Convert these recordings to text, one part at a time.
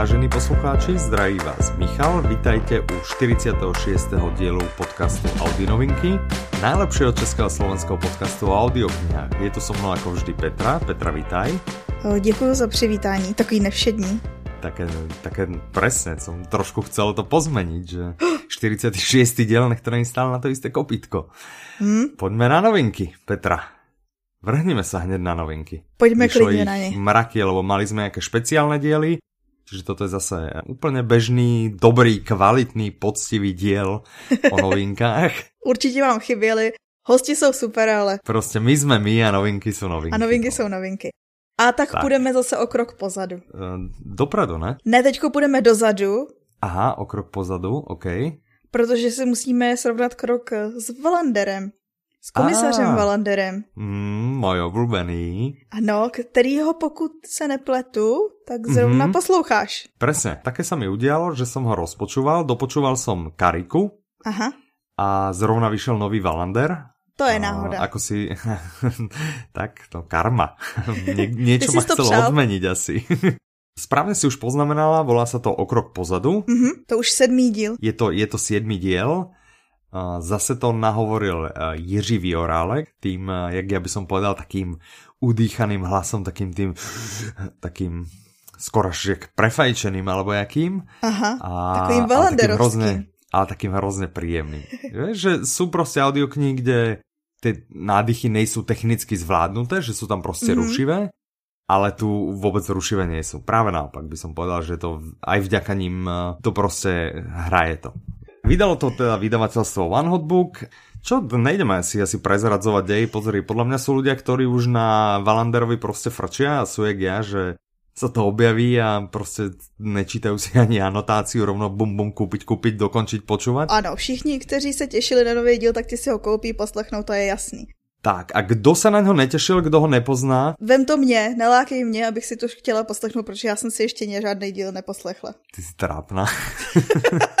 vážení poslucháči, zdraví vás Michal, vítajte u 46. dielu podcastu Audi Novinky, najlepšieho českého slovenského podcastu o audioknihách. Je tu so mnou ako vždy Petra. Petra, vítaj. Děkuji za přivítání, takový nevšední. Také, také presne, som trošku chcel to pozmeniť, že 46. diel, nech to stále na to isté kopítko. Hmm? Poďme na novinky, Petra. Vrhneme sa hneď na novinky. Poďme Vyšlo klidne na ne. mraky, lebo mali sme nejaké špeciálne diely, čiže toto je zase úplne bežný, dobrý, kvalitný, poctivý diel o novinkách. Určitě vám chyběli. Hosti jsou super, ale... Prostě my jsme my a novinky jsou novinky. A novinky no. jsou novinky. A tak, tak půjdeme zase o krok pozadu. Uh, dopredu, ne? Ne, teďko půjdeme dozadu. Aha, o krok pozadu, OK. Protože si musíme srovnat krok s Valanderem. S komisařem ah, Valanderem. Mm, můj oblúbený. Ano, kterýho pokud se nepletu, tak zrovna mm-hmm. posloucháš. Presne, také sa mi udialo, že som ho rozpočúval, dopočúval som Kariku. Aha. A zrovna vyšel nový Valander. To je náhoda. A, ako si... tak, to karma. Nie, niečo ma chcelo odmeniť asi. Správne si už poznamenala, volá sa to O krok pozadu. Mm-hmm, to už sedmý díl. Je to, je to siedmý diel. Zase to nahovoril e, Jiří Viorálek, tým, e, jak ja by som povedal, takým udýchaným hlasom, takým tým, takým skoro až prefajčeným, alebo jakým. Aha, a, takým takým hrozne, ale takým hrozne príjemným. že sú proste audioknihy, kde tie nádychy nejsú technicky zvládnuté, že sú tam proste mm-hmm. rušivé, ale tu vôbec rušivé nie sú. Práve naopak by som povedal, že to aj vďaka ním e, to proste hraje to. Vydalo to teda vydavateľstvo One Hot Book, čo nejdeme si asi prezradzovať dej, pozri, podľa mňa sú ľudia, ktorí už na Valanderovi proste frčia a sú jak ja, že sa to objaví a prostě nečítajú si ani anotáciu, rovno bum bum kúpiť, kúpiť, dokončiť, počúvať. Ano, všichni, kteří se těšili na nový díl, tak ti si ho koupí, poslechnou, to je jasný. Tak, a kdo se na něho netešil, kdo ho nepozná? Vem to mě, nalákej mě, abych si to chtěla poslechnout, protože já jsem si ještě žádný díl neposlechla. Ty jsi trápna.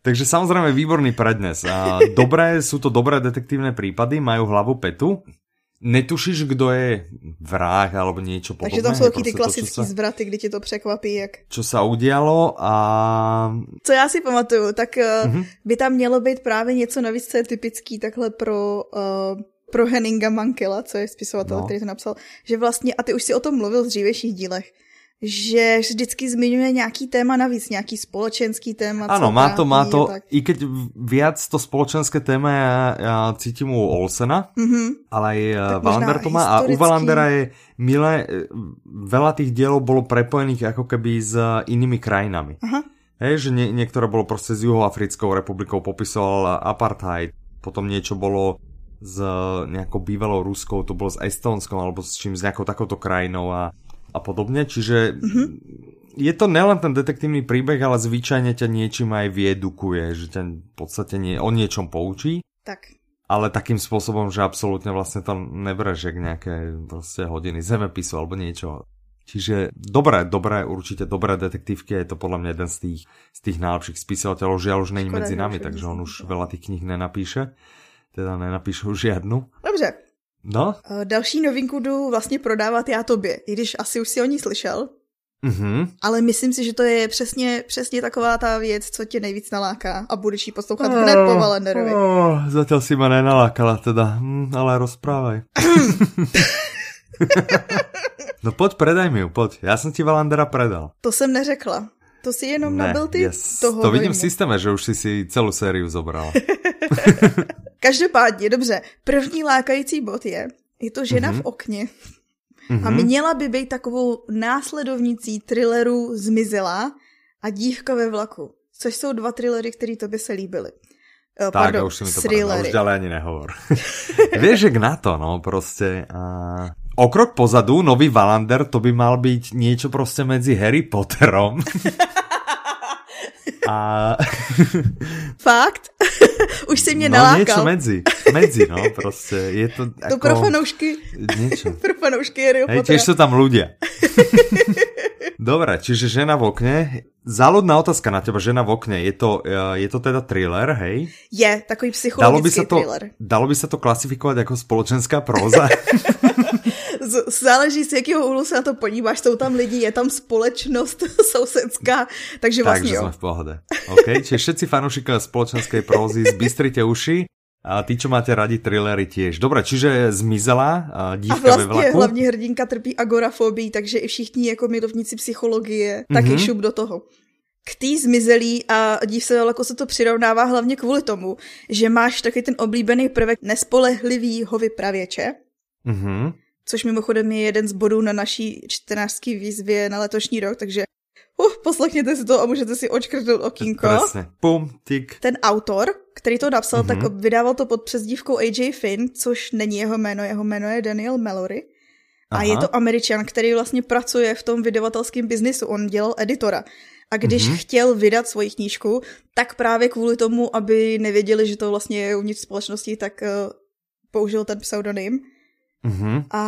Takže samozrejme výborný prednes. A dobré, sú to dobré detektívne prípady, majú hlavu petu. Netušíš, kdo je vrah alebo niečo podobné? Takže tam jsou taky ty klasické zvraty, kdy ti to překvapí, jak... Čo sa udialo a... Co já si pamatuju, tak uh-huh. by tam mělo být právě něco navíc, co je typický takhle pro... Uh, pro Henninga Mankela, co je spisovatel, no. který to napsal, že vlastně, a ty už si o tom mluvil v dřívějších dílech, že vždycky zmiňuje nějaký téma navíc, nějaký společenský téma. Ano, má to, má to, tak... i keď viac to spoločenské téma ja, ja cítim u Olsena, mm-hmm. ale aj eh, Valander to má a u Valandera je milé, eh, veľa tých dielov bolo prepojených ako keby s inými krajinami. Aha. Hej, že nie, niektoré bolo proste s Juhoafrickou republikou, popisoval apartheid, potom niečo bolo s nejakou bývalou Ruskou, to bolo s Estónskom alebo s čím, s nejakou takouto krajinou a a podobne, čiže mm-hmm. je to nelen ten detektívny príbeh, ale zvyčajne ťa niečím aj viedukuje, že ťa v podstate nie, o niečom poučí. Tak. Ale takým spôsobom, že absolútne vlastne to nebreš jak nejaké proste hodiny zemepisu alebo niečo. Čiže dobré, dobré, určite dobré detektívky, je to podľa mňa jeden z tých, z tých najlepších spisovateľov, žiaľ už není medzi nami, takže on už veľa tých knih nenapíše, teda nenapíše už žiadnu. Dobře, No? Další novinku jdu vlastně prodávat já tobě, i když asi už si o ní slyšel. Mm-hmm. Ale myslím si, že to je přesně, přesně taková ta věc, co tě nejvíc naláká a budeš ji poslouchat oh, hned po Valenderovi. Oh, zatím si ma nenalákala teda, hm, ale rozprávaj. no pojď, predaj mi ju, pojď. Já jsem ti Valandera predal. To jsem neřekla. To si jenom ne, nabil ty yes. toho. To vidím v systéme, že už si si celou sériu zobrala. Každopádně, dobře. První lákající bod je, je to žena mm-hmm. v mhm. okně. Mm-hmm. A měla by být takovou následovnicí thrilleru Zmizela a Dívka ve vlaku. Což jsou dva thrillery, které tobě se líbily. Uh, tak, pardon, už si mi to thrillery. už ďalej ani nehovor. Vieš, jak na to, no, proste. Uh... O krok pozadu, nový Valander, to by mal byť niečo proste medzi Harry Potterom a... Fakt? Už si mě no, nalákal. niečo medzi, medzi, no, proste. Je to, to ako... pro fanoušky. Niečo. pro fanoušky Harry Hej, tiež sú tam ľudia. Dobre, čiže žena v okne. Záludná otázka na teba, žena v okne. Je to, je to teda thriller, hej? Je, takový psychologický dalo by sa to, thriller. Dalo by sa to klasifikovať ako spoločenská próza? Záleží z jakého úhlu se na to podíváš, jsou tam lidi, je tam společnost sousedská, takže vlastně Takže jsme v pohode. OK, čiže všetci fanúšikovia spoločenskej prózy, zbystrite uši. A ty, čo máte radi thrillery tiež. Dobre, čiže zmizela dívka a vlastně ve vlaku. hlavní hrdinka trpí agorafobii, takže i všichni jako milovníci psychologie taky šup do toho. K tý zmizelí a dív se vlaku se to přirovnává hlavně kvůli tomu, že máš taky ten oblíbený prvek nespolehlivýho vypravěče, mm-hmm. Což mimochodem je jeden z bodů na naší čtenářské výzvě na letošní rok, takže uh, poslechněte si to a můžete si očkrtnout okýnko. Presne. Pum, tik. Ten autor, který to napsal, mm-hmm. tak vydával to pod přezdívkou AJ Finn, což není jeho jméno, jeho jméno je Daniel Mallory. Aha. A je to američan, který vlastně pracuje v tom vydavatelském biznisu. On dělal editora. A když mm-hmm. chtěl vydat svoji knížku, tak právě kvůli tomu, aby nevěděli, že to vlastně je uvnitř společnosti, tak uh, použil ten pseudonym. Mm-hmm. A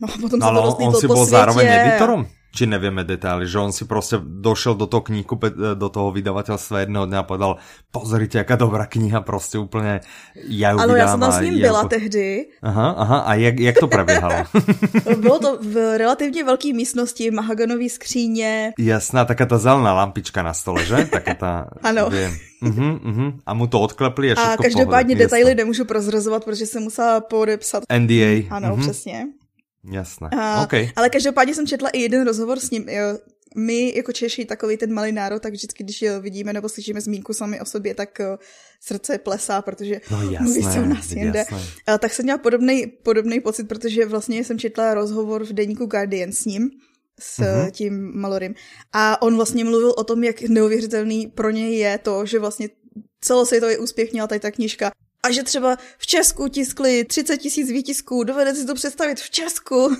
no, potom no, se to on si byl zároveň editorom? Či nevieme detaily, že on si prostě došel do toho kníhku, do toho vydavateľstva jedného dňa a povedal, pozrite, jaká dobrá kniha, prostě úplně ja ju Ano, já jsem tam s ním byla jako... tehdy. Aha, aha, a jak, jak to prebiehalo? Bylo to v relativně velké místnosti, mahagonový skříně. Jasná, taká ta zelená lampička na stole, že? Taká ta, ano. Viem. Uh-huh, uh-huh. A mu to odklepli a A každopádně detaily nemůžu prozrazovat, protože jsem musela podepsat. NDA. Ano, uh-huh. přesně. Jasné, uh, okay. Ale každopádně jsem četla i jeden rozhovor s ním. Jo. My jako Češi, takový ten malý národ, tak vždycky, když vidíme nebo slyšíme zmínku sami o sobě, tak uh, srdce plesá, protože no jasné, mluví se o nás jinde. Uh, tak jsem měla podobný, podobný pocit, protože vlastně jsem četla rozhovor v deníku Guardian s ním, s uh-huh. tím Malorym. A on vlastně mluvil o tom, jak neuvěřitelný pro něj je to, že vlastně celosvětový úspěch měla tady ta knížka a že třeba v Česku tiskli 30 tisíc výtisků, dovede si to představit v Česku.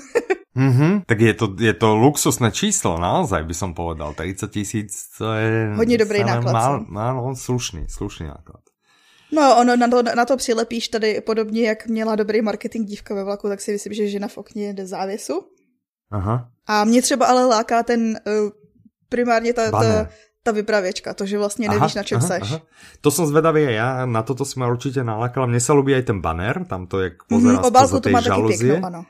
mm-hmm, tak je to, je to luxusné číslo, naozaj by som povedal. 30 tisíc, to je... Hodně dobrý náklad. Mal, mal, slušný, slušný náklad. No, ono na to, na to přilepíš tady podobně, jak měla dobrý marketing dívka ve vlaku, tak si myslím, že žena v okně jde závěsu. Aha. A mě třeba ale láká ten uh, primárně ta, ta, ta vypravěčka, to, že vlastně nevíš, aha, na čem aha, seš. Aha. To jsem zvedavý já, na toto si ma určitě nalákala. Mně se líbí aj ten banner, tam to, jak pozerá mm, spoza tej žaluzie. Pěknou, ano.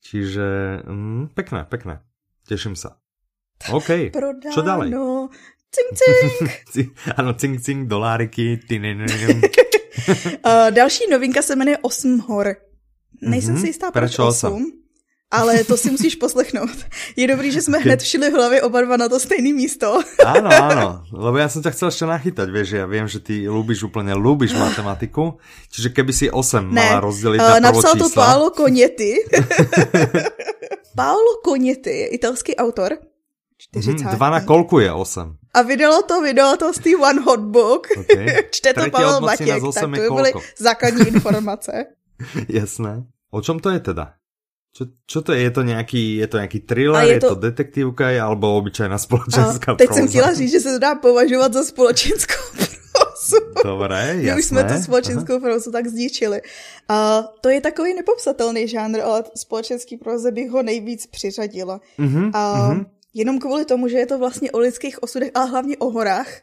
Čiže mm, pekné, pekné. Těším se. OK, Prodáno. čo dále? Cing, cing. ano, cing, cing, doláriky. uh, další novinka se jmenuje Osm hor. Nejsem mm-hmm. si jistá, proč 8 ale to si musíš poslechnout. Je dobrý, že jsme hned všili v hlavě oba dva na to stejné místo. Áno, áno, lebo ja som ťa chcel ešte nachytať, vieš, ja viem, že ty ľúbiš úplne, ľúbiš matematiku, čiže keby si 8 ne, mala rozdeliť uh, na Napsal to Paolo Koněty. Paolo Koněty je italský autor. 40. Mm, dva na kolku je 8. A vydalo to vydavatelství One Hot Book. Okay. Čte to Pavel Matěk, tak to byly základní informace. Jasné. O čom to je teda? Čo, čo to je? Je to nějaký, je to nějaký thriller, je to, je to detektívka alebo obyčajná společenská Teď jsem chtěla říct, že se to dá považovat za společenskou prozu. Dobré, jasné. My už jsme tu společenskou Aha. tak zničili. A to je takový nepopsatelný žánr, ale společenský proze bych ho nejvíc přiřadila. Mm-hmm, a mm-hmm. Jenom kvůli tomu, že je to vlastně o lidských osudech, ale hlavně o horách.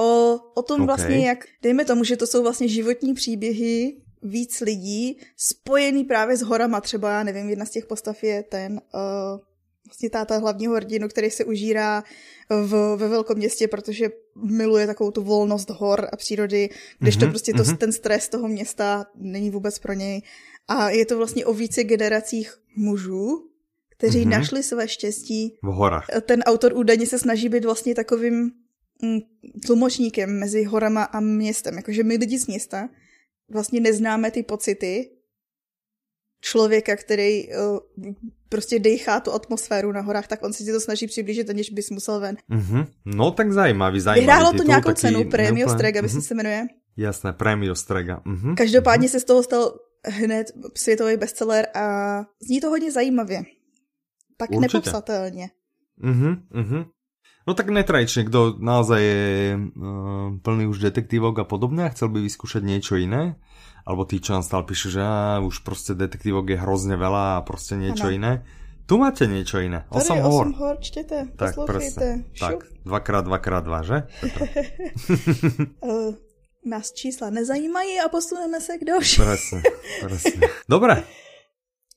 O, o tom okay. vlastně, jak, dejme tomu, že to jsou vlastně životní příběhy víc lidí spojený právě s horama. Třeba, já nevím, jedna z těch postav je ten uh, vlastně táta hlavního hrdinu, který se užírá v, ve velkom městě, protože miluje takovou tu volnost hor a přírody, když mm-hmm, to prostě to, mm-hmm. ten stres toho města není vůbec pro něj. A je to vlastně o více generacích mužů, kteří mm-hmm. našli své štěstí. V horách. Ten autor údajně se snaží být vlastně takovým mm, tlumočníkem mezi horama a městem. Jakože my lidi z města vlastně neznáme ty pocity člověka, který uh, prostě dechá tu atmosféru na horách, tak on si to snaží přiblížit, aniž bys musel ven. Mm-hmm. No tak zajímavý, zajímavý Vyhrálo to nějakou cenu, neúplne... Strega, mm-hmm. se jmenuje. Jasné, Premio Strega. Mm-hmm. Každopádně mm-hmm. se z toho stal hned světový bestseller a zní to hodně zajímavě. Tak Určitě. nepopsatelně. Mm-hmm, mm-hmm. No tak netradične, kto naozaj je uh, plný už detektívok a podobne a chcel by vyskúšať niečo iné, alebo tí, čo nám stále píšu, že á, už proste detektívok je hrozne veľa a proste niečo ano. iné. Tu máte niečo iné. Tady Osm hor. hor, čtete, tak, presne. Tak, dvakrát, dvakrát dva, že? uh, nás čísla nezajímají a posuneme se k další. presne, presne. Dobre.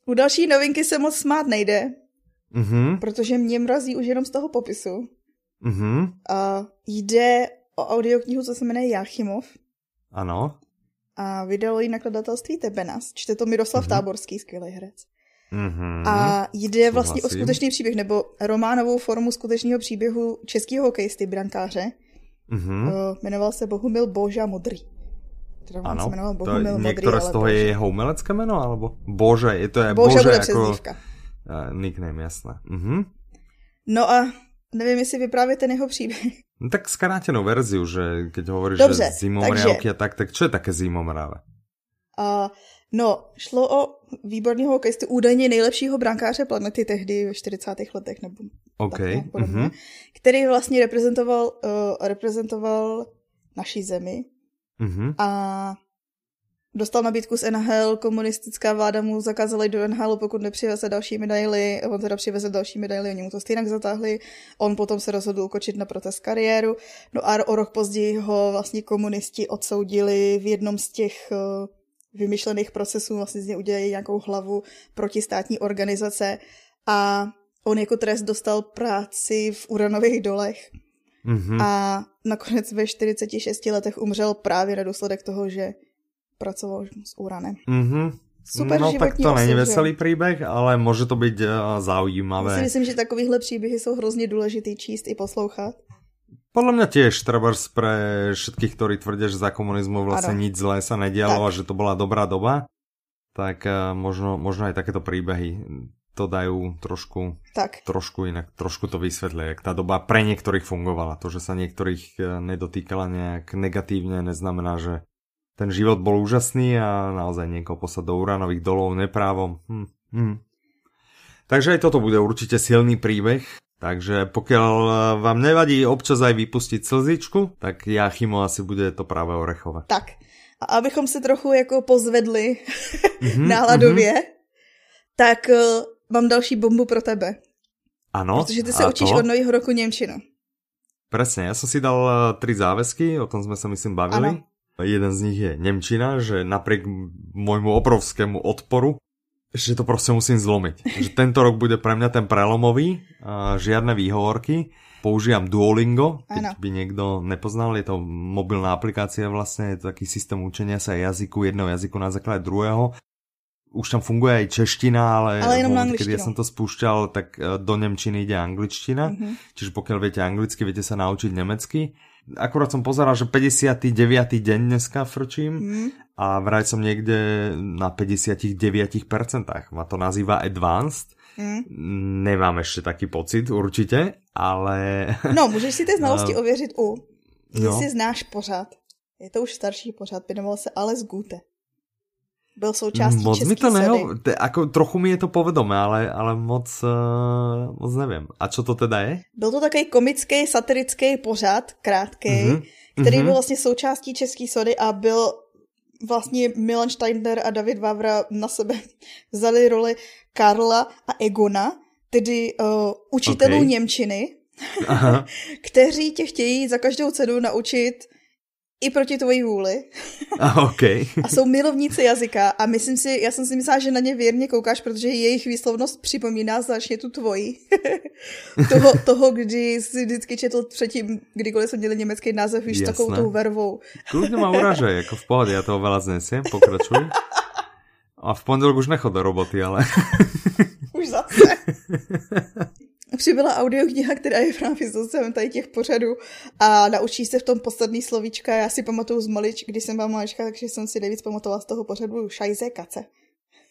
U další novinky se moc smát nejde, mm-hmm. protože mě mrazí už jenom z toho popisu. Mm-hmm. A jde o audioknihu, co se jmenuje Jachimov. Ano. A vydalo ji nakladatelství Tebenas. Čte to Miroslav mm-hmm. Táborský, skvělý herec. Mm-hmm. A jde vlastně Souhlasím. o skutečný příběh, nebo románovou formu skutečného příběhu českého hokejisty, brankáře. Mm-hmm. Uh, jmenoval se Bohumil Boža Modrý. Teda ano, se jmenoval Bohumil to Modrý, některé z toho Bože. je jeho umelecké jméno, alebo Bože, je to je Bože, Bože jako uh, nickname, jasné. Mm-hmm. No a nevím, jestli vyprávět ten jeho příběh. No tak skrátenou verziu, že keď hovoríš, Dobře, že zimomriavky a tak, tak čo je také zimomráve? Uh, no, šlo o výborného hokejistu, údajně nejlepšího brankáře planety tehdy ve 40. letech, nebo okay. tak, mm-hmm. který vlastně reprezentoval, uh, reprezentoval naší zemi mm-hmm. a Dostal nabídku z NHL, komunistická vláda mu zakázala do NHL, pokud nepřiveze další medaily, on teda přiveze další medaily, oni mu to stejně zatáhli, on potom se rozhodl ukočit na protest kariéru, no a o rok později ho vlastně komunisti odsoudili v jednom z těch uh, vymyšlených procesů, vlastně z něj udělali nějakou hlavu protistátní organizace a on jako trest dostal práci v uranových dolech. Mm-hmm. A nakonec ve 46 letech umřel právě na důsledek toho, že pracoval s uranem. Mm-hmm. Super no tak to není veselý příběh, ale může to být uh, zaujímavé. Si myslím, že takovýhle příběhy jsou hrozně důležitý číst i poslouchat. Podľa mňa tiež trebárs pre všetkých, ktorí tvrdia, že za komunizmu vlastne ano. nič zlé sa nedialo tak. a že to bola dobrá doba, tak uh, možno, možno aj takéto príbehy to dajú trošku, tak. trošku inak, trošku to vysvetlia, jak tá doba pre niektorých fungovala. To, že sa niektorých uh, nedotýkala nejak negatívne, neznamená, že ten život bol úžasný a naozaj niekoho poslať do uranových dolov neprávom. Hm, hm. Takže aj toto bude určite silný príbeh. Takže pokiaľ eh, vám nevadí občas aj vypustiť slzičku, tak Jachimo asi bude to práve orechové. Tak. A abychom se trochu jako pozvedli mm-hmm, náladově, mm-hmm. tak uh, mám další bombu pro tebe. Ano. Protože ty se učíš to? od nového roku Němčinu. Presne, ja som si dal uh, tri záväzky, o tom sme sa myslím bavili. Ano. Jeden z nich je Nemčina, že napriek môjmu obrovskému odporu, že to prostě musím zlomiť. Že tento rok bude pre mňa ten prelomový, žiadne výhovorky. Používam Duolingo, keď ano. by niekto nepoznal, je to mobilná aplikácia vlastne, je to taký systém učenia sa jazyku, jedného jazyku na základe druhého. Už tam funguje aj čeština, ale, ale jenom moment, keď ja som to spúšťal, tak e, do Nemčiny ide angličtina. Mm -hmm. Čiže pokiaľ viete anglicky, viete sa naučiť nemecky akurát som pozeral, že 59. deň dneska frčím mm. a vraj som niekde na 59%. Ma to nazýva advanced. Mm. Nemám ešte taký pocit určite, ale... No, můžeš si ty znalosti ověřit u. Jestli no. znáš pořád. Je to už starší pořád, jmenoval se Ales Gute byl součástí moc mi to neho, te, ako, trochu mi je to povedomé, ale, ale moc, uh, moc nevím. A co to teda je? Byl to takový komický, satirický pořad, krátký, mm-hmm. který mm-hmm. byl vlastně součástí České sody a byl vlastně Milan Steiner a David Vavra na sebe vzali roli Karla a Egona, tedy uh, učitelů okay. Němčiny, Aha. kteří tě chtějí za každou cenu naučit i proti tvojí vůli. A, okay. a jsou milovníci jazyka a myslím si, já jsem si myslela, že na ně věrně koukáš, protože jejich výslovnost připomíná značně tu tvoji. toho, toho, kdy jsi vždycky četl předtím, kdykoliv jsem měl německý název, víš, takovou tou vervou. Kľudne ma uraže, jako v pohodě, já toho veľa znesiem, pokračuj. A v pondelok už nechod do roboty, ale... už zase přibyla audiokniha, která je právě s tady těch pořadů a naučí se v tom poslední slovíčka. Já si pamatuju z malič, když jsem byla malička, takže jsem si nejvíc pamatovala z toho pořadu šajze kace.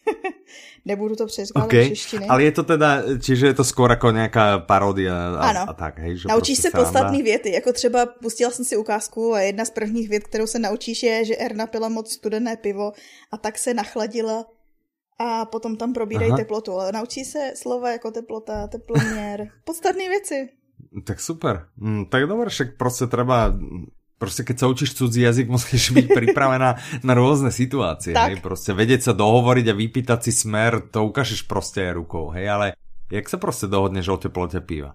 Nebudu to přeskládat okay. češtiny. Ale je to teda, čiže je to skoro jako nějaká parodia a, ano. a tak, hej? Že Naučíš se podstatné věty, jako třeba pustila jsem si ukázku a jedna z prvních vět, kterou se naučíš je, že Erna pila moc studené pivo a tak se nachladila a potom tam probírají Aha. teplotu. Ale naučí se slova jako teplota, teploměr, podstatné věci. Tak super. Mm, tak dobré, však prostě treba Prostě keď sa učíš cudzí jazyk, musíš byť pripravená na rôzne situácie. Tak. Hej? Prostě vedieť sa dohovoriť a vypýtať si smer, to ukážeš prostě aj rukou. Hej? Ale jak sa prostě dohodneš o teplote piva?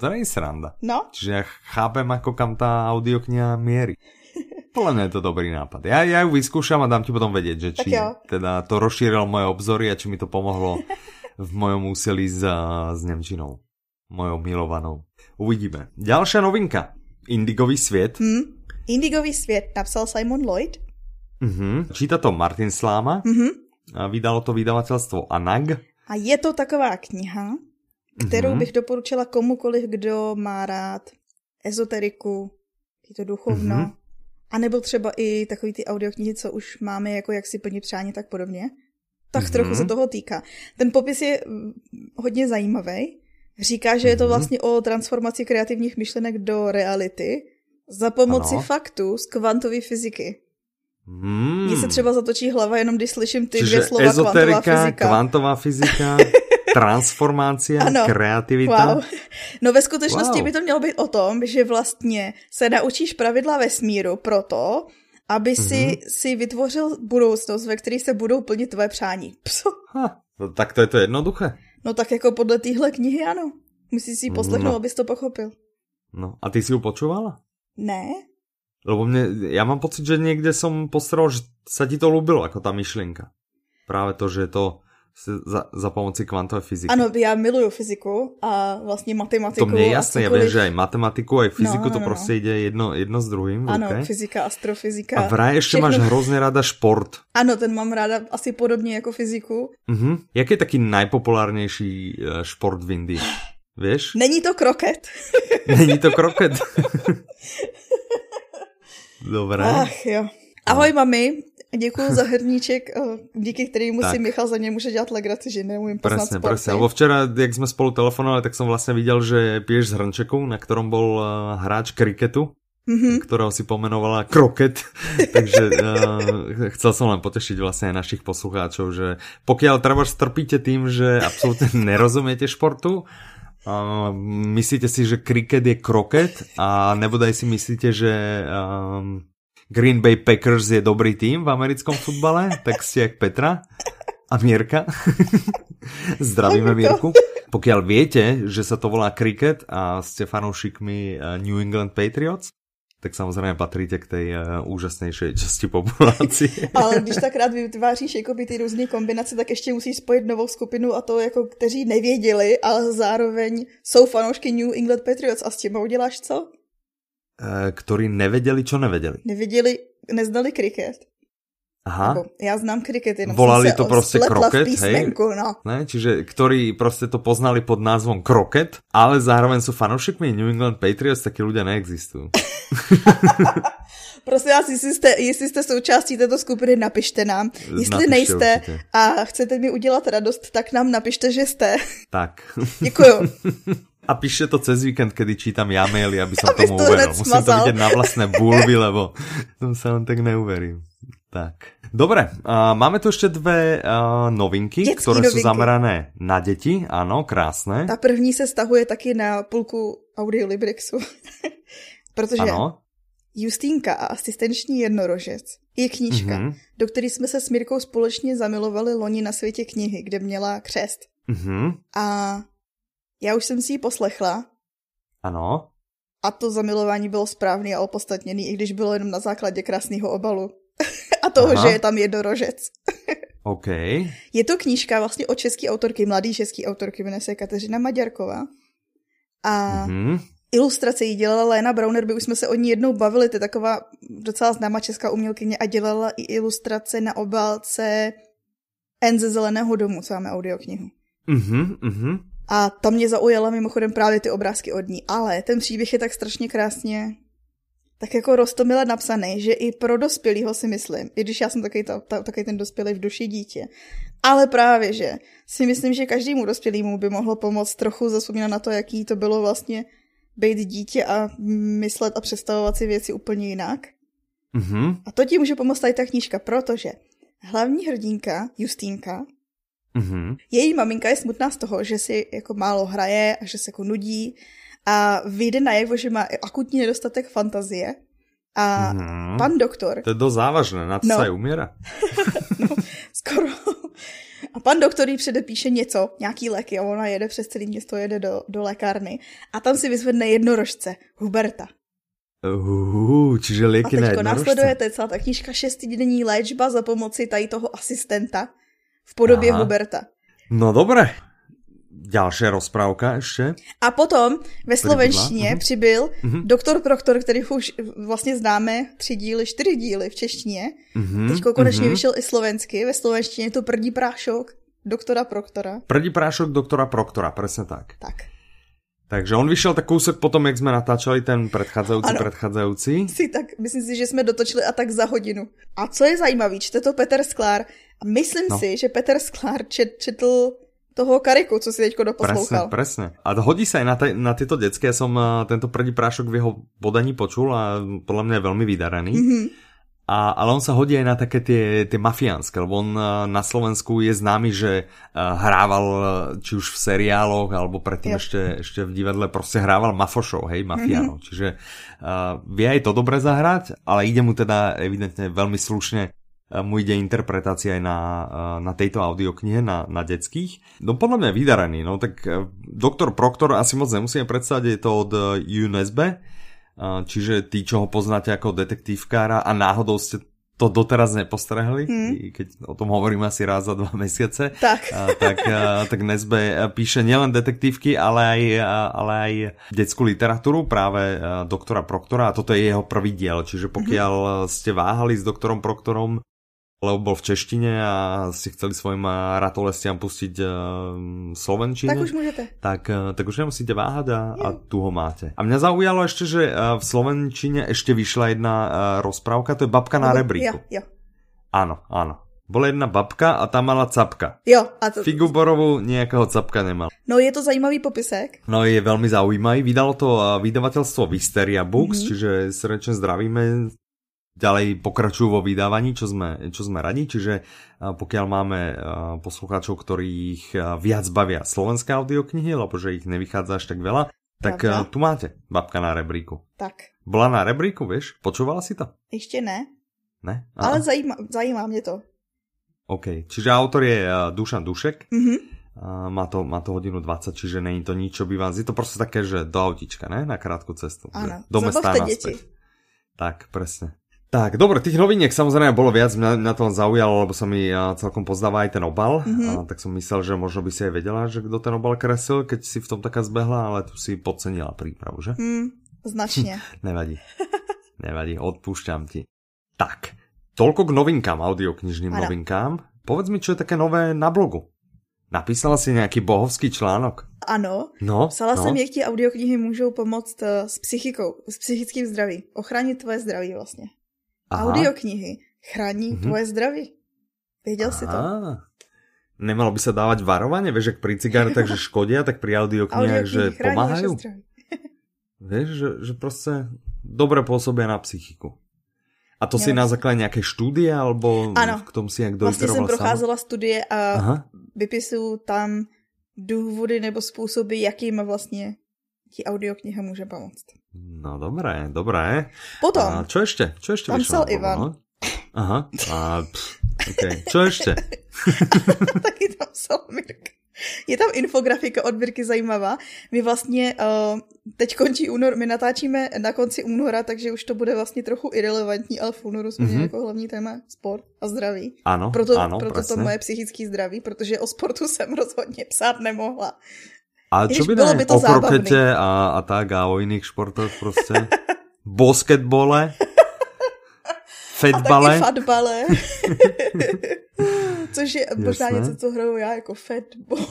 To není sranda. No. Čiže ja chápem, ako kam tá audiokniha mierí. Podľa mňa je to dobrý nápad. Ja, ja ju vyskúšam a dám ti potom vedieť, že či teda to rozšírilo moje obzory a či mi to pomohlo v mojom úsilí s, s Nemčinou. Mojou milovanou. Uvidíme. Ďalšia novinka. Indigový svět. Hmm. Indigový svět napsal Simon Lloyd. Uh-huh. Číta to Martin Sláma. Uh-huh. A vydalo to vydavatelstvo Anag. A je to taková kniha, kterou uh-huh. bych doporučila komukoliv, kdo má rád ezoteriku, je to duchovno, uh-huh. A nebo třeba i takový ty audioknihy, co už máme, jako jak si plnit přání, tak podobně. Tak uh-huh. trochu se toho týká. Ten popis je mm, hodně zajímavý. Říká, že je to mhm. vlastně o transformaci kreativních myšlenek do reality za pomoci ano. faktů z kvantové fyziky. Hmm. Mně se třeba zatočí hlava jenom, když slyším ty Čiže dvě slova ezoterika, kvantová fyzika. kvantová fyzika, transformácia, ano. kreativita. Wow. No ve skutečnosti wow. by to mělo být o tom, že vlastně se naučíš pravidla vesmíru proto, aby si, mm-hmm. si vytvořil budoucnost, ve které se budou plnit tvoje přání. Pso. Ha, no, tak to je to jednoduché. No tak jako podle téhle knihy ano. Musíš si ji poslechnout, no. abys to pochopil. No a ty si ju počúvala? Ne. Lebo mne, ja mám pocit, že niekde som postrel, že sa ti to ľúbilo, ako tá myšlienka. Práve to, že to za, za pomoci kvantové fyziky. Ano, já miluju fyziku a vlastně matematiku. To mně je jasné, já vím, že aj matematiku, aj fyziku, no, no, no, to prostě no. jde jedno, jedno s druhým. Ano, okay? fyzika, astrofyzika. A vraj ještě máš hrozně ráda šport. Ano, ten mám ráda asi podobně jako fyziku. Uh-huh. Jaký je taký najpopulárnější eh, šport v Indii? Víš? Není to kroket. Není to kroket. Dobré. Ach jo. Ahoj, mami. Děkuji za hrníček, eh, díky kterému si Michal za ně může dělat legraci, že neumím poznat Presne, sporty. presne. Lebo včera, jak jsme spolu telefonovali, tak jsem vlastně viděl, že piješ z hrnčeku, na ktorom bol uh, hráč kriketu, mm-hmm. ktorého si pomenovala Kroket. Takže uh, chcel som len potešiť vlastne aj našich poslucháčov, že pokiaľ treba strpíte tým, že absolútne nerozumiete športu, uh, myslíte si, že kriket je kroket a nebodaj si myslíte, že um, Green Bay Packers je dobrý tým v americkom futbale, tak ste jak Petra a Mierka. Zdravíme Mierku. Pokiaľ viete, že sa to volá cricket a ste fanoušikmi eh, New England Patriots, tak samozřejmě patríte k tej uh, úžasnější časti populácie. Ale když tak rád vytváříš jakoby ty různé kombinace, tak ještě musíš spojit novou skupinu a to jako kteří nevěděli, ale zároveň jsou fanoušky New England Patriots a s tím uděláš co? Eh, ktorí nevedeli, čo nevedeli. Nevedeli, neznali kriket. Aha. Nebo já znám kriket, jenom Volali to prostě kroket, hej? No. Ne? Čiže ktorí prostě to poznali pod názvom kroket, ale zároveň sú fanoušikmi New England Patriots, taky ľudia neexistují. Prosím vás, jestli jste, jestli jste součástí této skupiny, napište nám. Jestli napište nejste určitě. a chcete mi udělat radost, tak nám napište, že jste. Tak. Děkuju. A píše to cez víkend, kedy čítam ja maily, aby som aby tomu uveril. Musím to vidieť na vlastné bulvy, lebo tomu sa len tak neuverím. Tak. Dobre, uh, máme tu ešte dve uh, novinky, Dětský ktoré novinky. sú zamerané na deti. Áno, krásne. Ta první se stahuje taky na půlku Audiolibrixu. Protože ano. Justínka a asistenční jednorožec je knížka, mm-hmm. do které jsme se s Mirkou společně zamilovali loni na světě knihy, kde měla křest. Mm-hmm. A já už jsem si ji poslechla. Ano. A to zamilování bylo správný a opodstatněný, i když bylo jenom na základě krásného obalu. a toho, Aha. že je tam jednorožec. OK. Je to knížka vlastně od české autorky, mladý český autorky, jmenuje se Kateřina Maďarková. A mm-hmm. ilustrace jí dělala Léna Browner, by už jsme se o ní jednou bavili, to je taková docela známá česká umělkyně a dělala i ilustrace na obálce N ze Zeleného domu, co máme audioknihu. Mhm, mhm. A tam mě zaujala mimochodem právě ty obrázky od ní. Ale ten příběh je tak strašně krásně tak jako rostomile napsaný, že i pro dospělého si myslím, i když já jsem takový, to, takový ten dospělý v duši dítě, ale právě, že si myslím, že každému dospělému by mohlo pomoct trochu zasumínat na to, jaký to bylo vlastně být dítě a myslet a představovat si věci úplně jinak. Mm-hmm. A to ti může pomoct tady ta knížka, protože hlavní hrdinka, Justínka, Mm-hmm. Její maminka je smutná z toho, že si jako málo hraje a že se jako nudí a vyjde najevo, že má akutní nedostatek fantazie. A mm-hmm. pan doktor... To je dost závažné, na to no. se umiera. no, skoro. A pan doktor jí předepíše něco, nějaký léky a ona jede přes celé město, jede do, do lékárny a tam si vyzvedne jednorožce, Huberta. Uh, čiže lieky a teďko následuje, celá ta knížka šestidenní léčba za pomoci tady toho asistenta v podobě Aha. Huberta. No dobré. Ďalšia rozprávka ešte. A potom ve slovenštině uh-huh. přibyl uh-huh. doktor Proktor, který už vlastně známe tři díly, čtyři díly v češtině. Uh-huh. Teďko konečně uh-huh. vyšel i slovensky. Ve slovenštině to prdí prášok doktora Proktora. Prdí prášok doktora Proktora, presne tak. Tak. Takže on vyšel tak kousek potom, jak jsme natáčali ten předcházející, ano. předcházející. Si tak, myslím si, že jsme dotočili a tak za hodinu. A co je zajímavé, čte to Peter Sklár. A myslím no. si, že Peter Sklár čet, četl toho Kariku, co si teďko doposlouchal. Presne, presne. A hodí sa aj na, taj, na tieto detské. Ja som uh, tento prvý prášok v jeho podaní počul a podľa mňa je veľmi vydarený. Mm-hmm. A, ale on sa hodí aj na také tie, tie mafiánske, lebo on na Slovensku je známy, že hrával či už v seriáloch, alebo predtým ešte, ešte v divadle proste hrával mafošov, hej, mafiánov. Mm-hmm. Čiže uh, vie aj to dobre zahrať, ale ide mu teda evidentne veľmi slušne mu ide interpretácia aj na, na tejto audioknihe, na, na detských. No podľa mňa vydaraný, no tak doktor Proktor asi moc nemusíme predstaviť, je to od UNESCO, čiže tí, čo ho poznáte ako detektívkára a náhodou ste to doteraz nepostrehli, hmm. keď o tom hovorím asi raz za dva mesiace, tak, a, tak, a, tak Nesbe píše nielen detektívky, ale aj, a, ale aj detskú literatúru, práve doktora Proktora a toto je jeho prvý diel, čiže pokiaľ hmm. ste váhali s doktorom Proktorom, lebo bol v češtine a si chceli svojim ratolestiam pustiť uh, slovenčine. Tak už môžete. Tak, uh, tak už nemusíte váhať a, a tu ho máte. A mňa zaujalo ešte, že uh, v slovenčine ešte vyšla jedna uh, rozprávka, to je Babka na rebríku. Jo, jo. Áno, áno. Bola jedna babka a tam mala capka. Jo. A to... Figuborovú nejakého capka nemal. No je to zajímavý popisek. No je veľmi zaujímavý. Vydalo to vydavateľstvo Vysteria Books, mm-hmm. čiže srdečne zdravíme ďalej pokračujú vo vydávaní, čo sme, čo sme radi, čiže pokiaľ máme poslucháčov, ktorých viac bavia slovenské audioknihy, lebo že ich nevychádza až tak veľa, tak Pravda? tu máte babka na rebríku. Tak. Bola na rebríku, vieš? Počúvala si to? Ešte ne. Ne? Aha. Ale zajíma, zajímá mě to. OK, čiže autor je Dušan Dušek. Mm-hmm. Má to, má to hodinu 20, čiže není to nič, čo by vás... Je to proste také, že do autička, ne? Na krátku cestu. Áno, do mesta deti. Tak, presne. Tak, dobre, tých noviniek samozrejme bolo viac, mňa, mňa to zaujalo, lebo sa mi celkom pozdáva aj ten obal, mm-hmm. a, tak som myslel, že možno by si aj vedela, že kto ten obal kresil, keď si v tom taká zbehla, ale tu si podcenila prípravu, že? Mm, značne. Nevadí. Nevadí, odpúšťam ti. Tak, toľko k novinkám, audioknižným ano. novinkám. Povedz mi, čo je také nové na blogu. Napísala si nějaký bohovský článok? Ano. No, Psala no. jsem, jak ti audioknihy můžou pomoct uh, s psychikou, s psychickým zdravím. Ochránit tvoje zdraví vlastně. Aha. Audioknihy chrání mm-hmm. tvoje zdraví. Věděl Aha. si to? Nemalo by sa dávať varovanie, vieš, ak pri cigaretách, že škodia, tak pri audioknihách, že pomáhajú? vieš, že, že proste dobre pôsobia na psychiku. A to si na základě nějaké štúdie, alebo ano. k tomu si jak Vlastně jsem procházela studie a Aha. vypisuju tam důvody nebo způsoby, jakým vlastně ti audiokniha může pomoct. No dobré, dobré. Potom. A čo ešte? Čo ešte Tam psal Ivan. No? Aha. A, pff, okay. Čo ešte? Taky tam psal Mirka. Je tam infografika od Mirky zajímavá. My vlastně uh, teď končí únor, my natáčíme na konci února, takže už to bude vlastně trochu irrelevantní, ale v únoru jsme mm-hmm. jako hlavní téma sport a zdraví. Ano, proto, ano, proto to moje psychické zdraví, protože o sportu jsem rozhodně psát nemohla. A čo by, by to o krokete a, a tak a o iných športoch proste? Basketbole? Fedbale? A taky fatbale. Což je možná něco, co hraju já jako fedball.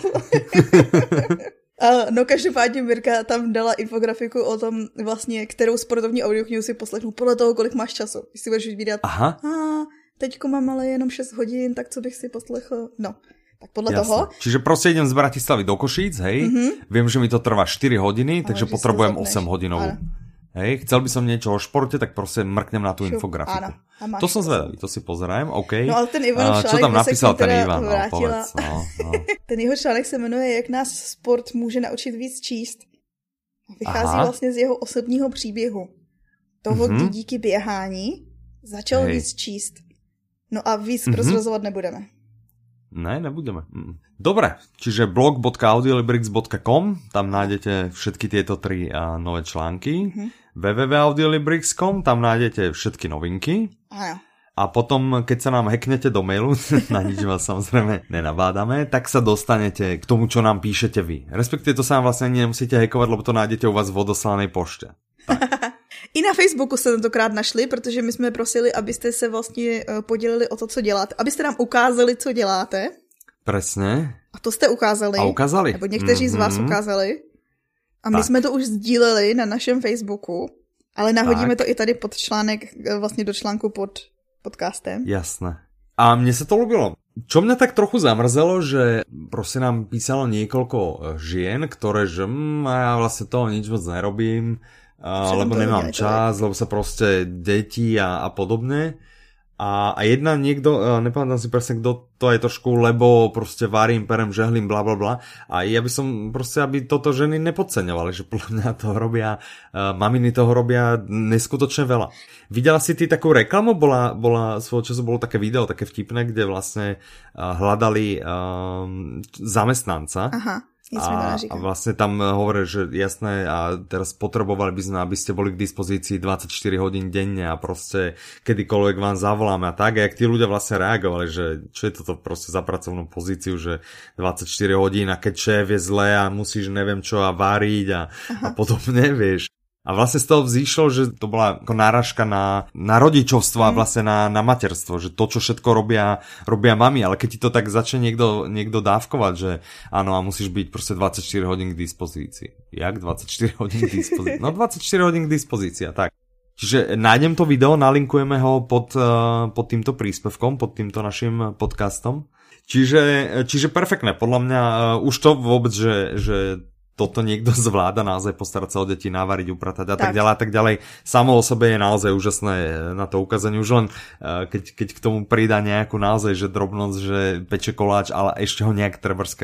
No každopádně Mirka tam dala infografiku o tom vlastně, kterou sportovní audioknihu si poslechnu podle toho, kolik máš času. Když si budeš vydat, Aha. a teďko mám ale jenom 6 hodin, tak co bych si poslechl? No, tak podle Jasne. toho. Čiže prostě idem z Bratislavy do Košíc, hej. Mm-hmm. Viem, že mi to trvá 4 hodiny, ale takže potrebujem 8 hodinovú. Hej, chcel by som niečo o športe, tak prostě mrknem na tú Šup, infografiku. Áno. To som zvedavý, to si pozerajem, OK. No ale ten Ivan Čo tam napísal ten Ivan, no, povedz, no, no. ten jeho článek se jmenuje Jak nás sport může naučit víc číst. Vychází Aha. vlastně z jeho osobního příběhu. Toho, mm-hmm. kdy díky běhání začal Hej. víc číst. No a víc mm-hmm. prozrazovat nebudeme. Ne, nebudeme. Dobre, čiže blog.audiolibrix.com, tam nájdete všetky tieto tri uh, nové články. Mm-hmm. www.audiolibrix.com, tam nájdete všetky novinky. Áno. A potom, keď sa nám hacknete do mailu, na nič vás samozrejme nenabádame, tak sa dostanete k tomu, čo nám píšete vy. Respektíve to sa vám vlastne nemusíte hackovať, lebo to nájdete u vás v odoslanej pošte. I na Facebooku se tentokrát našli, protože my jsme prosili, abyste se vlastně eh, podělili o to, co děláte. Abyste nám ukázali, co děláte. Presne. A to jste ukázali. A ukázali. Nebo někteří mm-hmm. z vás mhm. ukázali. A my tak. jsme to už sdíleli na našem Facebooku, ale nahodíme tak. to i tady pod článek, eh, vlastně do článku pod podcastem. Jasné. A mne sa to ľúbilo. Čo mňa tak trochu zamrzelo, že proste nám písalo niekoľko eh, žien, ktoré, že mm, ja vlastne toho nič moc nerobím, lebo nemám čas, lebo sa proste deti a, a podobne. A, a jedna niekto, nepamätám si presne kto to je trošku, lebo proste varím, perem, žehlím, bla bla bla. A ja by som proste, aby toto ženy nepodceňovali, že podľa mňa to robia, uh, maminy toho robia neskutočne veľa. Videla si ty takú reklamu? Bola, bola svojho času bolo také video, také vtipné, kde vlastne uh, hľadali um, zamestnanca. Aha a, a vlastne tam hovorí, že jasné a teraz potrebovali by sme, aby ste boli k dispozícii 24 hodín denne a proste kedykoľvek vám zavoláme a tak. A jak tí ľudia vlastne reagovali, že čo je toto proste za pracovnú pozíciu, že 24 hodín a keď šéf je zlé a musíš neviem čo a váriť a, a podobne, vieš. A vlastne z toho vzýšlo, že to bola ako náražka na, na rodičovstvo a mhm. vlastne na, na materstvo, že to, čo všetko robia, robia mami, ale keď ti to tak začne niekto, niekto dávkovať, že áno a musíš byť proste 24 hodín k dispozícii. Jak 24 hodín k dispozícii? No 24 hodín k dispozícii, tak. Čiže nájdem to video, nalinkujeme ho pod, uh, pod týmto príspevkom, pod týmto našim podcastom. Čiže, čiže perfektné, podľa mňa uh, už to vôbec, že, že toto niekto zvláda naozaj postarať sa o deti, navariť, upratať a tak, tak ďalej a tak ďalej. Samo o sebe je naozaj úžasné na to ukázanie. Už len eh, keď, keď k tomu pridá nejakú naozaj, že drobnosť, že peče koláč, ale ešte ho nejak trebárs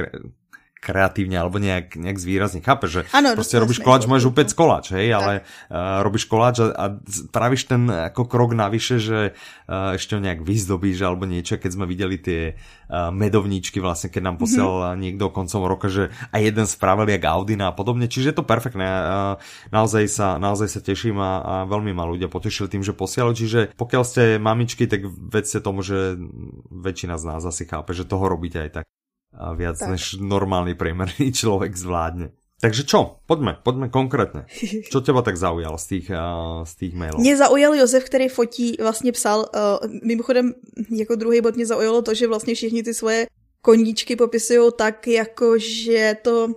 kreatívne alebo nejak, nejak zvýrazne. Chápeš, že ano, proste robíš koláč, môžeš upec koláč, hej, tak. ale uh, robíš koláč a, a pravíš ten ako krok navyše, že uh, ešte nejak vyzdobíš alebo niečo, keď sme videli tie uh, medovníčky vlastne, keď nám posielal mm-hmm. niekto koncom roka, že a jeden spravil jak Audina a podobne, čiže je to perfektné. Uh, naozaj, sa, naozaj sa teším a, a veľmi ma ľudia potešili tým, že posielali, čiže pokiaľ ste mamičky, tak vedzte tomu, že väčšina z nás asi chápe, že toho robíte aj tak a viac tak. než normálny priemerný človek zvládne. Takže čo? Poďme, poďme konkrétně. Co teba tak zaujalo z těch, uh, z těch mailů? Mě zaujal Josef, který fotí, vlastně psal, uh, mimochodem jako druhý bod mě zaujalo to, že vlastně všichni ty svoje koníčky popisují tak, jako že to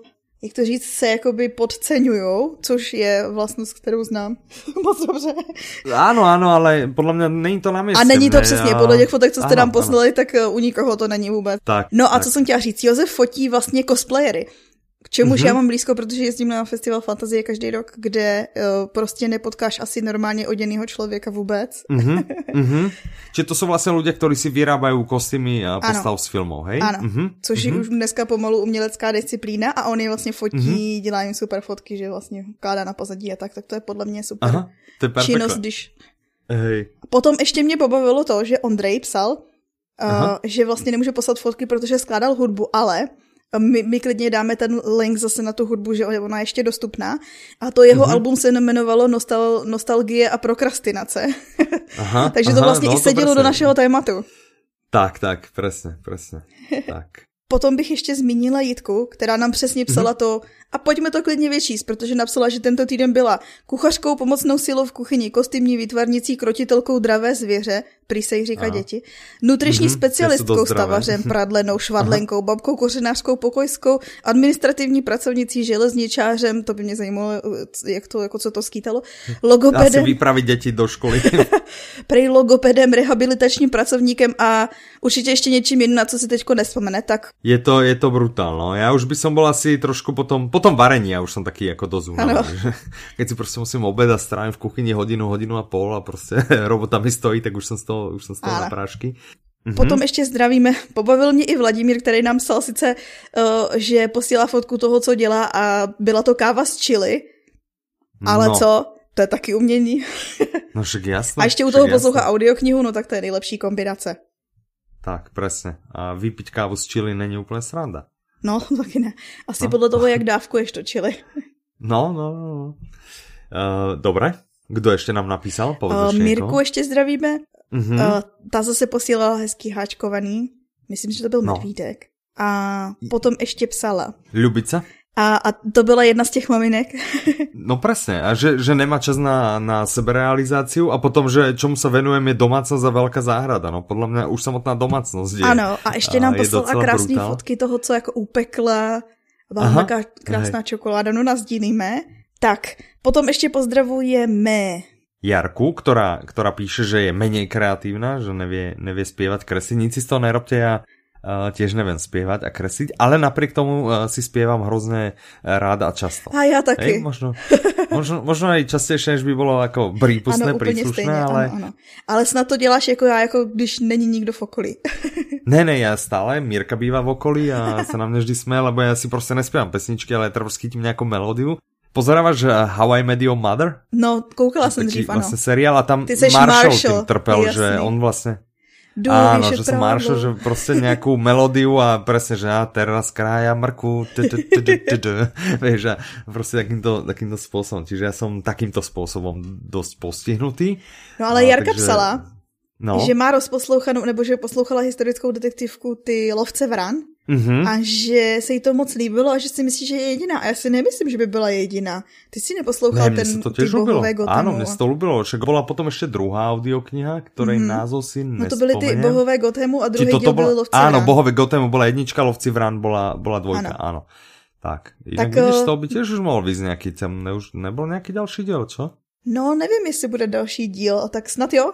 jak to říct, se jakoby podceňujou, což je vlastnost, kterou znám moc dobře. Ano, ano, ale podle mě není to na místě. A není to přesně, a... podle těch fotek, co jste ano, nám poslali, ano. tak uh, u nikoho to není vůbec. Tak, no a tak. co jsem chtěla říct, Josef fotí vlastně cosplayery. K čemuž mm-hmm. já mám blízko, protože jezdím na festival fantazie každý rok, kde uh, prostě nepotkáš asi normálně oděnýho člověka vůbec. Mm-hmm. mm-hmm. Čiže to jsou vlastně lidé, kteří si vyrábají kostýmy a postav ano. z filmů, hej? Ano, mm-hmm. což mm-hmm. je už dneska pomalu umělecká disciplína a on je vlastně fotí, mm-hmm. dělá jim super fotky, že vlastně kládá na pozadí a tak, tak to je podle mě super Aha, to je činnost, když... Hej. Potom ještě mě pobavilo to, že Ondrej psal, uh, že vlastně nemůže poslat fotky, protože skládal hudbu, ale my, my klidně dáme ten link zase na tu hudbu, že ona je ještě dostupná. A to jeho mm-hmm. album se jmenovalo Nostal, Nostalgie a prokrastinace. Aha, Takže to vlastně no, i sedělo do našeho tématu. Tak, tak, přesně, přesně. tak. Potom bych ještě zmínila Jitku, která nám přesně psala mm-hmm. to, a pojďme to klidně věčíst, protože napsala, že tento týden byla kuchařkou pomocnou silou v kuchyni, kostýmní výtvarnicí, krotitelkou dravé zvěře, prý se jí říká děti, nutriční mm-hmm, specialistkou, stavařem, pradlenou, švadlenkou, babkou, kořenářskou, pokojskou, administrativní pracovnicí, železničářem, to by mě zajímalo, jak to, jako co to skýtalo, logopedem. Asi vypravit děti do školy. Prej logopedem, rehabilitačním pracovníkem a určitě ještě něčím jiným, na co si teďko nespomene, tak. Je to, je to brutálno. No. Já už by som bol asi trošku potom, potom varení, ja už som taký ako dosť Keď si prostě musím obeda strávim v kuchyni hodinu, hodinu a pol a prostě robota mi stojí, tak už som z toho toho, už jsem z toho na prášky. Mhm. Potom ještě zdravíme. Pobavil mě i Vladimír, který nám psal sice, uh, že posílá fotku toho, co dělá a byla to káva z chili. Ale no. co? To je taky umění. no však jasné. A ještě u toho poslouchá audioknihu, no tak to je nejlepší kombinace. Tak, presne. A vypiť kávu z chili není úplně sranda. No, taky ne. Asi no. podle toho, jak dávkuješ to chili. no, no, no. Uh, dobre, Kdo ještě nám napísal? uh, Mirku ještě zdravíme. Uh-huh. Uh, ta zase posílala hezký háčkovaný. Myslím, že to byl no. Medvídek. A potom ještě psala. Ľubica? A, a to byla jedna z těch maminek. no presne, a že, že nemá čas na, na seberealizáciu a potom, že čomu sa venujeme je domácnosť a veľká záhrada. No podľa mňa už samotná domácnosť je Ano, a ještě nám poslala krásné fotky toho, co jako upekla. Byla taká krásná hej. čokoláda, no nazdílíme. Tak, potom ještě pozdravujeme Jarku, ktorá, ktorá píše, že je menej kreatívna, že nevie, nevie spievať, kresliť. Nic si z toho nerobte, ja uh, tiež neviem spievať a kresliť, ale napriek tomu uh, si spievam hrozne rád a často. A ja taky. Hej, možno, možno, možno aj častejšie, než by bolo ako prípustné, ano, príslušné, stejně, ale... Ano, ano. Ale snad to děláš jako já, jako když není nikdo v okolí. ne, ne, ja stále, Mirka býva v okolí a sa na mňa vždy sme, lebo ja si proste nespievam pesničky, ale treba chytím nejakú melódiu Pozerávaš How I Met Your Mother? No, koukala jsem dřív, ano. Vlastně seriál a tam Marshall, Marshall tým trpel, jasný. že on vlastně Jdu, Áno, že som Marshall, že proste nejakú melódiu a presne, že ja teraz krája mrku, vieš, a proste takýmto, takýmto spôsobom. Čiže ja som takýmto spôsobom dosť postihnutý. No ale Jarka psala, no. že má rozposlouchanou, nebo že poslouchala historickou detektivku ty Lovce vran Mm-hmm. A že se jí to moc líbilo a že si myslí, že je jediná. A já si nemyslím, že by byla jediná. Ty si neposlouchal ne, ten, to ty bohové Gotemu. Áno, mne to ľúbilo. Však bola potom ešte druhá audiokniha, ktorej mm-hmm. názov si No to byly ty bohové Gotemu a druhý díl byly Lovci Áno, bohové Gotemu bola jednička, Lovci Vran bola, bola dvojka, áno. áno. Tak, inak tak, vidíš, to by tiež už mohol vyjsť nejaký, tam ne, už nebol nejaký ďalší diel, čo? No, nevím, jestli bude další díl, tak snad jo.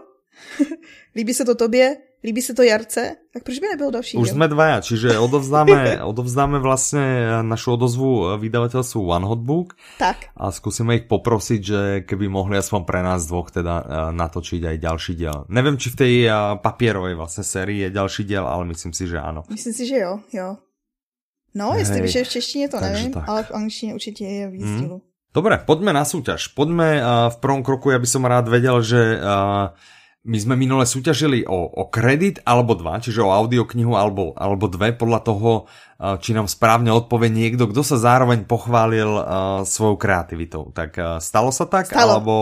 Líbí se to tobě? Líbí se to Jarce, tak proč by nebyl další Už jsme dvaja, čiže odovzdáme, odovzdáme vlastně našu odozvu vydavateľstvu One Hot Book. Tak. A zkusíme ich poprosiť, že keby mohli aspoň pre nás dvoch teda eh, natočiť aj ďalší diel. Nevím, či v tej eh, papierovej vlastně sérii je ďalší diel, ale myslím si, že áno. Myslím si, že jo, jo. No, Hej, jestli vyše v češtině, to nevím, tak. ale v angličtině určitě je v výstihu. Hmm. Dobre, poďme na súťaž. Poďme uh, v prvom kroku, ja by som rád vedel, že uh, my sme minule súťažili o, o kredit alebo dva, čiže o audioknihu alebo, alebo dve, podľa toho, či nám správne odpovie niekto, kto sa zároveň pochválil uh, svojou kreativitou. Tak uh, stalo sa tak? Stalo. Alebo...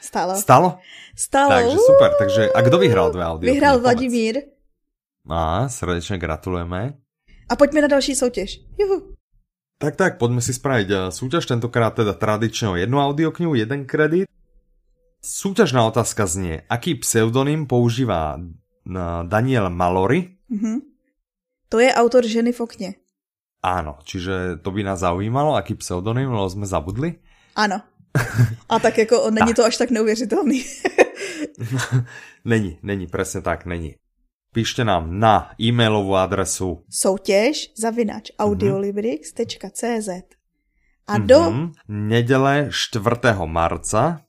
Stalo. Stalo? Stalo. Takže super. Takže, a kto vyhral dve audioknihy? Vyhral Vladimír. A, srdečne gratulujeme. A poďme na další soutěž. Juhu. Tak, tak, poďme si spraviť súťaž, tentokrát teda tradične o jednu audioknihu, jeden kredit. Súťažná otázka znie, aký pseudonym používá Daniel Mallory? Mm-hmm. To je autor Ženy v okne. Áno, čiže to by nás zaujímalo, aký pseudonym, lebo sme zabudli. Áno. A tak jako není to až tak neuvěřitelný. není, není, presne tak, není. Píšte nám na e-mailovú adresu soutěž zavinač audiolibrix.cz a do... Mm-hmm. Nedele 4. marca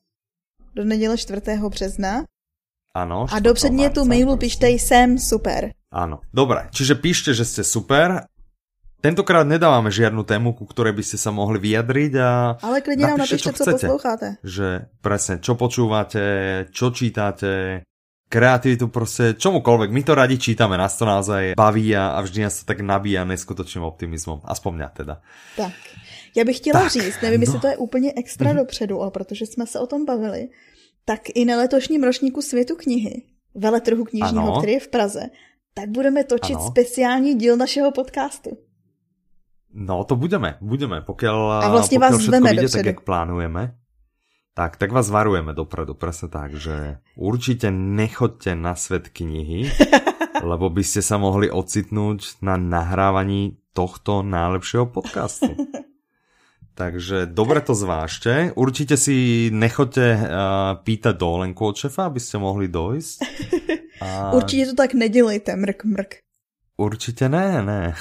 do neděle 4. března. Ano. A do předmětu mailu píšte jsem super. Áno. Dobre, čiže píšte, že ste super. Tentokrát nedávame žiadnu tému, ku ktorej by ste sa mohli vyjadriť a Ale klidne nám napíšte, čo, čo posloucháte. Že presne, čo počúvate, čo čítate, kreativitu proste, čomukoľvek. My to radi čítame, nás to naozaj baví a, a vždy nás to tak nabíja neskutočným optimizmom. Aspoň mňa teda. Tak. Já bych chtěla tak, říct, nevím, no. jestli to je úplně extra mm. dopředu, ale protože jsme se o tom bavili, tak i na letošním ročníku světu knihy, veletrhu knižního, ano. který je v Praze, tak budeme točit ano. speciální díl našeho podcastu. No, to budeme, budeme. Pokiaľ, a vlastně pokiaľ vás všetko ide tak, jak plánujeme, tak, tak vás varujeme dopredu, presne tak, že určite nechoďte na svet knihy, lebo by ste sa mohli ocitnúť na nahrávaní tohto najlepšieho podcastu. Takže dobre to zvážte. Určite si nechoďte uh, pýtať dovolenku od šefa, aby ste mohli dojsť. A... Určite to tak nedělejte, mrk, mrk. Určite ne, ne.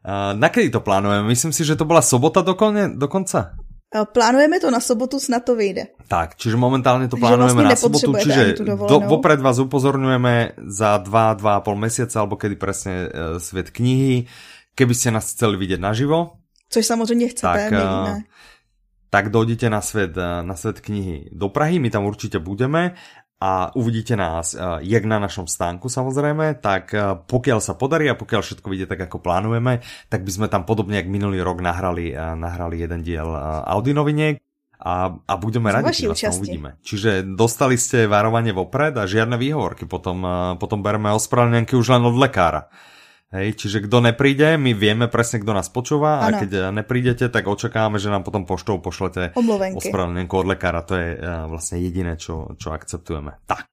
Uh, na kedy to plánujeme? Myslím si, že to bola sobota dokone, dokonca? Plánujeme to na sobotu, snad to vyjde. Tak, čiže momentálne to plánujeme vlastne na sobotu, čiže do, vopred vás upozorňujeme za 2-2,5 mesiaca, alebo kedy presne uh, svet knihy. Keby ste nás chceli vidieť naživo, Což samozřejmě chcete, tak, my ne. Tak dojdete na svet, na svet knihy do Prahy, my tam určite budeme a uvidíte nás jak na našom stánku samozrejme, tak pokiaľ sa podarí a pokiaľ všetko vyjde tak, ako plánujeme, tak by sme tam podobne jak minulý rok nahrali, nahrali jeden diel Audi noviniek. a, a budeme radi, keď vás tam uvidíme. Čiže dostali ste varovanie vopred a žiadne výhovorky, potom, potom bereme ospravedlnenky už len od lekára. Hej, čiže kto nepríde, my vieme presne, kto nás počúva ano. a keď neprídete, tak očakávame, že nám potom poštou pošlete ospravedlnenku od lekára. To je uh, vlastne jediné, čo, čo akceptujeme. Tak.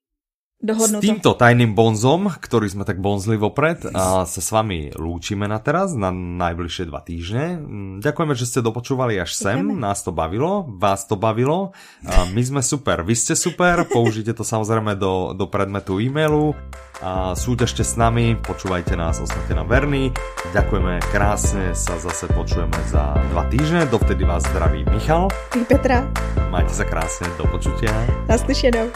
Dohodnuto. S týmto tajným bonzom, ktorý sme tak bonzli vopred, a sa s vami lúčime na teraz, na najbližšie dva týždne. Mm, ďakujeme, že ste dopočúvali až sem, Ďakujeme. nás to bavilo, vás to bavilo, a my sme super, vy ste super, použite to samozrejme do, do predmetu e-mailu a súťažte s nami, počúvajte nás, ostate nám verní. Ďakujeme krásne, sa zase počujeme za dva týždne, dovtedy vás zdraví Michal. I Petra. Majte sa krásne, do počutia. Naslyšenou.